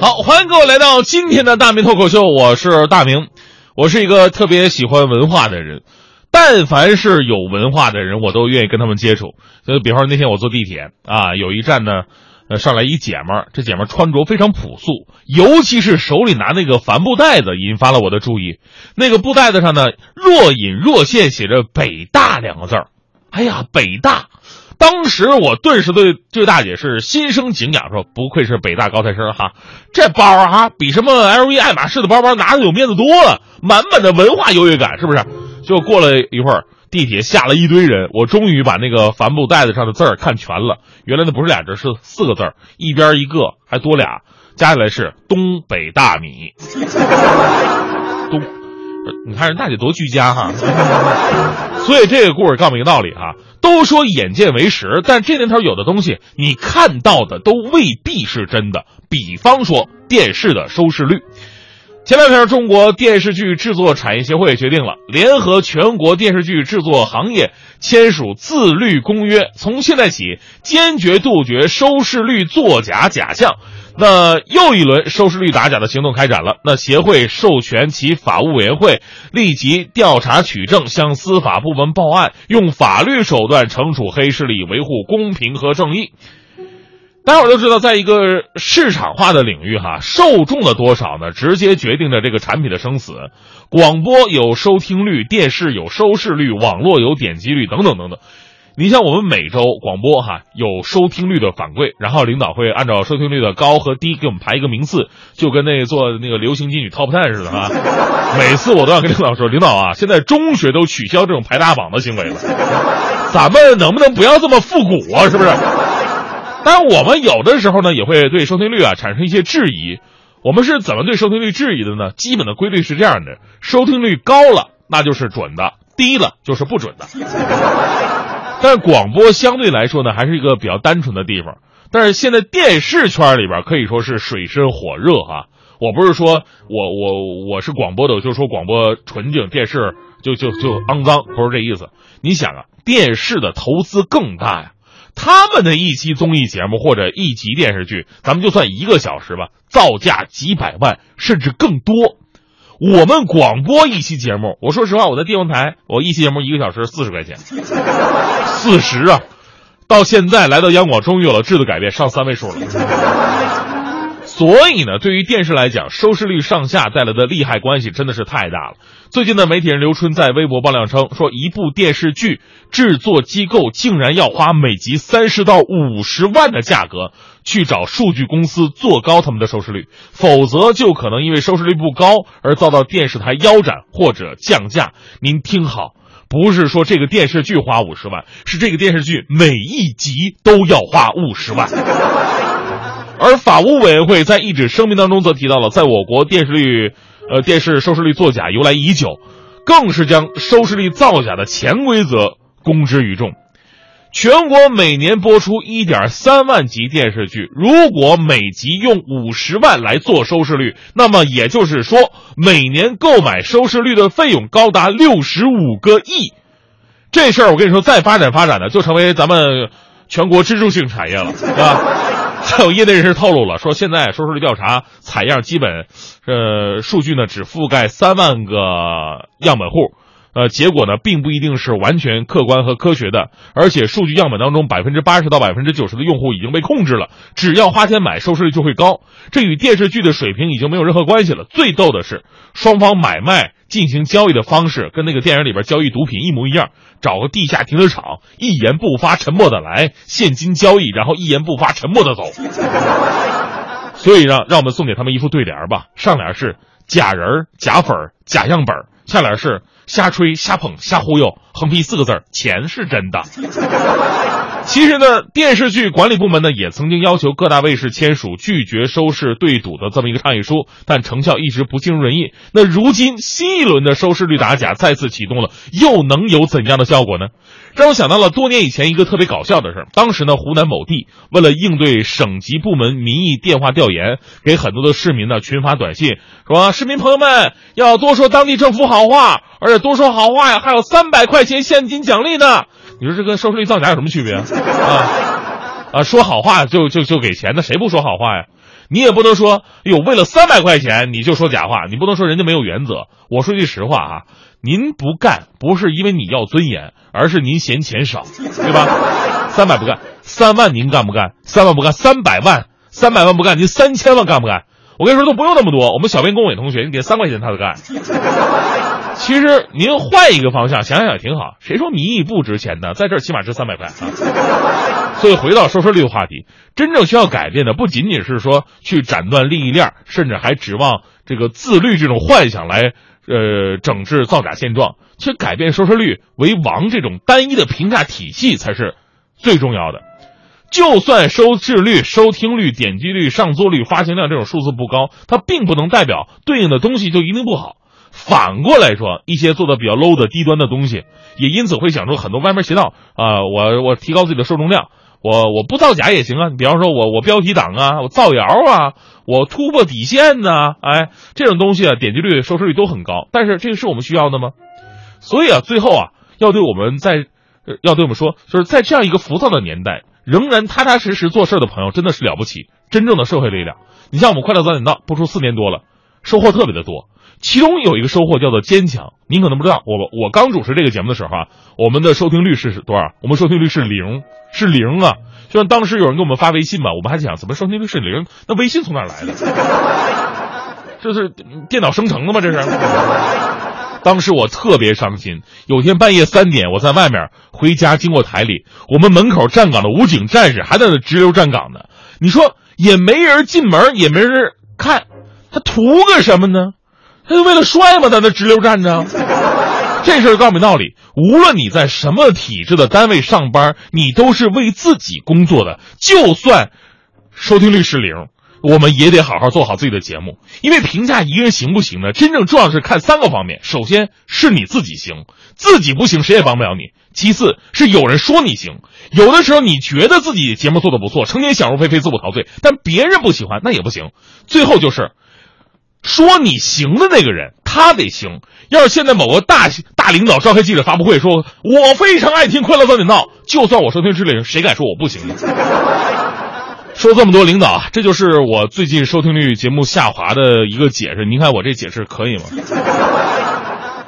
好，欢迎各位来到今天的大明脱口秀，我是大明，我是一个特别喜欢文化的人，但凡是有文化的人，我都愿意跟他们接触。就比方说那天我坐地铁啊，有一站呢，呃，上来一姐们儿，这姐们儿穿着非常朴素，尤其是手里拿那个帆布袋子，引发了我的注意。那个布袋子上呢，若隐若现写着“北大”两个字儿。哎呀，北大！当时我顿时对这位大姐是心生敬仰，说不愧是北大高材生哈，这包啊比什么 LV、爱马仕的包包拿的有面子多了，满满的文化优越感，是不是？就过了一会儿，地铁下了一堆人，我终于把那个帆布袋子上的字儿看全了。原来那不是俩字，是四个字儿，一边一个，还多俩，加起来是东北大米。东，你看人大姐多居家哈。所以这个故事告诉我们一个道理哈，都说眼见为实，但这年头有的东西你看到的都未必是真的。比方说电视的收视率，前两天中国电视剧制作产业协会决定了，联合全国电视剧制作行业签署自律公约，从现在起坚决杜绝收视率作假假象。那又一轮收视率打假的行动开展了。那协会授权其法务委员会立即调查取证，向司法部门报案，用法律手段惩处黑势力，维护公平和正义。大家伙都知道，在一个市场化的领域，哈，受众的多少呢，直接决定着这个产品的生死。广播有收听率，电视有收视率，网络有点击率，等等等等。你像我们每周广播哈有收听率的反馈，然后领导会按照收听率的高和低给我们排一个名次，就跟那做那个流行金曲 top ten 似的啊。每次我都要跟领导说，领导啊，现在中学都取消这种排大榜的行为了，咱们能不能不要这么复古啊？是不是？但我们有的时候呢，也会对收听率啊产生一些质疑。我们是怎么对收听率质疑的呢？基本的规律是这样的：收听率高了，那就是准的；低了，就是不准的。但是广播相对来说呢，还是一个比较单纯的地方。但是现在电视圈里边可以说是水深火热哈。我不是说我我我是广播的，我就说广播纯净，电视就就就肮脏，不是这意思。你想啊，电视的投资更大呀，他们的一期综艺节目或者一集电视剧，咱们就算一个小时吧，造价几百万甚至更多。我们广播一期节目，我说实话，我在地方台，我一期节目一个小时四十块钱，四十啊，到现在来到央广，终于有了质的改变，上三位数了。所以呢，对于电视来讲，收视率上下带来的利害关系真的是太大了。最近的媒体人刘春在微博爆料称，说一部电视剧制作机构竟然要花每集三十到五十万的价格去找数据公司做高他们的收视率，否则就可能因为收视率不高而遭到电视台腰斩或者降价。您听好，不是说这个电视剧花五十万，是这个电视剧每一集都要花五十万。而法务委员会在一纸声明当中则提到了，在我国电视率，呃，电视收视率作假由来已久，更是将收视率造假的潜规则公之于众。全国每年播出一点三万集电视剧，如果每集用五十万来做收视率，那么也就是说，每年购买收视率的费用高达六十五个亿。这事儿我跟你说，再发展发展的，就成为咱们全国支柱性产业了，是吧？还有业内人士透露了，说现在收视率调查采样基本，呃，数据呢只覆盖三万个样本户，呃，结果呢并不一定是完全客观和科学的，而且数据样本当中百分之八十到百分之九十的用户已经被控制了，只要花钱买，收视率就会高，这与电视剧的水平已经没有任何关系了。最逗的是，双方买卖。进行交易的方式跟那个电影里边交易毒品一模一样，找个地下停车场，一言不发，沉默的来，现金交易，然后一言不发，沉默的走。所以让让我们送给他们一副对联吧，上联是假人、假粉、假样本，下联是瞎吹、瞎捧、瞎忽悠，横批四个字钱是真的。其实呢，电视剧管理部门呢也曾经要求各大卫视签署拒绝收视对赌的这么一个倡议书，但成效一直不尽如人意。那如今新一轮的收视率打假再次启动了，又能有怎样的效果呢？让我想到了多年以前一个特别搞笑的事儿。当时呢，湖南某地为了应对省级部门民意电话调研，给很多的市民呢群发短信，说市民朋友们要多说当地政府好话，而且多说好话呀，还有三百块钱现金奖励呢。你说这跟收视率造假有什么区别啊？啊，说好话就就就给钱，那谁不说好话呀？你也不能说，哎呦，为了三百块钱你就说假话，你不能说人家没有原则。我说句实话啊，您不干不是因为你要尊严，而是您嫌钱少，对吧？三百不干，三万您干不干？三万不干，三百万，三百万不干，您三千万干不干？我跟你说都不用那么多，我们小编工委同学，你给三块钱他都干。其实您换一个方向想想也挺好。谁说民意不值钱呢？在这起码值三百块啊。所以回到收视率的话题，真正需要改变的不仅仅是说去斩断利益链，甚至还指望这个自律这种幻想来呃整治造假现状。去改变收视率为王这种单一的评价体系才是最重要的。就算收视率、收听率、点击率、上座率、发行量这种数字不高，它并不能代表对应的东西就一定不好。反过来说，一些做的比较 low 的低端的东西，也因此会想出很多歪门邪道啊！我我提高自己的受众量，我我不造假也行啊！比方说我我标题党啊，我造谣啊，我突破底线呢，哎，这种东西啊，点击率、收视率都很高。但是这个是我们需要的吗？所以啊，最后啊，要对我们在要对我们说，就是在这样一个浮躁的年代。仍然踏踏实实做事的朋友真的是了不起，真正的社会力量。你像我们《快乐早点到》播出四年多了，收获特别的多。其中有一个收获叫做坚强。您可能不知道，我我刚主持这个节目的时候啊，我们的收听率是多少？我们收听率是零，是零啊！就像当时有人给我们发微信嘛，我们还想怎么收听率是零？那微信从哪来的？这是电脑生成的吗？这是？当时我特别伤心。有天半夜三点，我在外面回家，经过台里，我们门口站岗的武警战士还在那直溜站岗呢。你说也没人进门，也没人看，他图个什么呢？他就为了帅吗？在那直溜站着。这事儿告诉你道理：无论你在什么体制的单位上班，你都是为自己工作的。就算收听率是零。我们也得好好做好自己的节目，因为评价一个人行不行呢？真正重要的是看三个方面：首先是你自己行，自己不行谁也帮不了你；其次是有人说你行，有的时候你觉得自己节目做的不错，成天想入非非、自我陶醉，但别人不喜欢那也不行。最后就是说你行的那个人，他得行。要是现在某个大大领导召开记者发布会，说我非常爱听《快乐早点到》，就算我收听率零，谁敢说我不行？说这么多，领导，这就是我最近收听率节目下滑的一个解释。您看我这解释可以吗？